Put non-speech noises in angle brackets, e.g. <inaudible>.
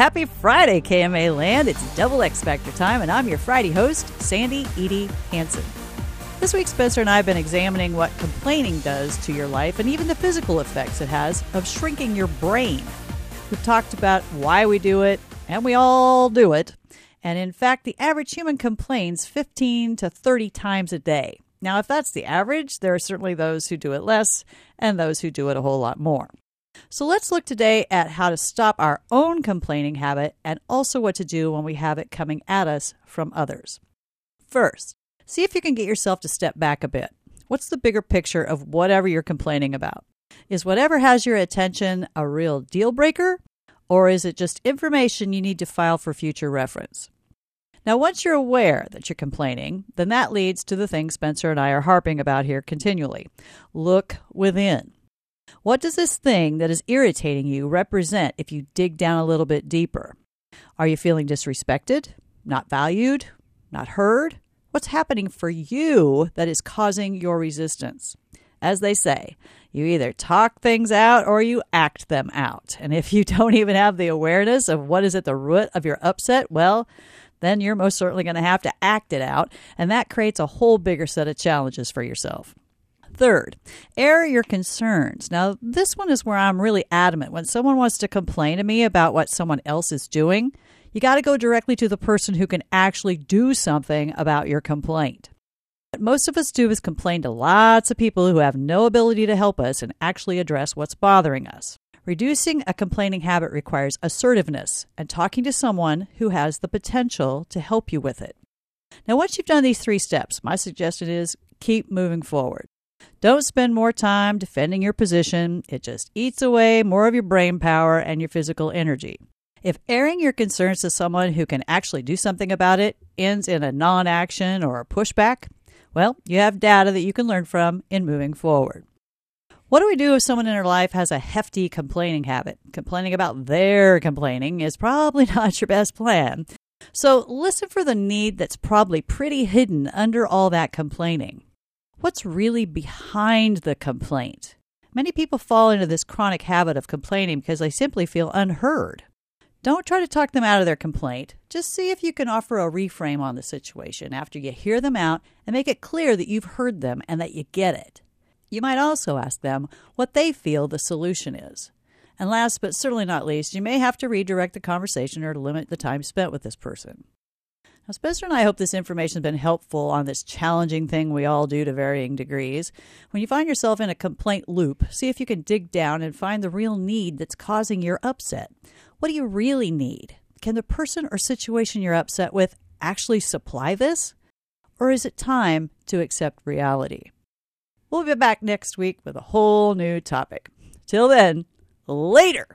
happy Friday, KMA Land. It's double X Factor time, and I'm your Friday host, Sandy Edie Hanson. This week, Spencer and I have been examining what complaining does to your life and even the physical effects it has of shrinking your brain. We've talked about why we do it, and we all do it. And in fact, the average human complains 15 to 30 times a day. Now, if that's the average, there are certainly those who do it less and those who do it a whole lot more. So let's look today at how to stop our own complaining habit and also what to do when we have it coming at us from others. First, see if you can get yourself to step back a bit. What's the bigger picture of whatever you're complaining about? Is whatever has your attention a real deal breaker, or is it just information you need to file for future reference? Now, once you're aware that you're complaining, then that leads to the thing Spencer and I are harping about here continually. Look within. What does this thing that is irritating you represent if you dig down a little bit deeper? Are you feeling disrespected, not valued, not heard? What's happening for you that is causing your resistance? As they say, you either talk things out or you act them out. And if you <laughs> don't even have the awareness of what is at the root of your upset, well, then you're most certainly going to have to act it out. And that creates a whole bigger set of challenges for yourself. Third, air your concerns. Now, this one is where I'm really adamant. When someone wants to complain to me about what someone else is doing, you got to go directly to the person who can actually do something about your complaint. What most of us do is complain to lots of people who have no ability to help us and actually address what's bothering us. Reducing a complaining habit requires assertiveness and talking to someone who has the potential to help you with it. Now, once you've done these three steps, my suggestion is keep moving forward. Don't spend more time defending your position. It just eats away more of your brain power and your physical energy. If airing your concerns to someone who can actually do something about it ends in a non action or a pushback, well, you have data that you can learn from in moving forward. What do we do if someone in our life has a hefty complaining habit? Complaining about their complaining is probably <laughs> not your best plan. So listen for the need that's probably pretty hidden under all that complaining. What's really behind the complaint? Many people fall into this chronic habit of complaining because they simply feel unheard. Don't try to talk them out of their complaint. Just see if you can offer a reframe on the situation after you hear them out and make it clear that you've heard them and that you get it. You might also ask them what they feel the solution is. And last but certainly not least, you may have to redirect the conversation or limit the time spent with this person. Now, Spencer and I hope this information has been helpful on this challenging thing we all do to varying degrees. When you find yourself in a complaint loop, see if you can dig down and find the real need that's causing your upset. What do you really need? Can the person or situation you're upset with actually supply this? Or is it time to accept reality? We'll be back next week with a whole new topic. Till then, later.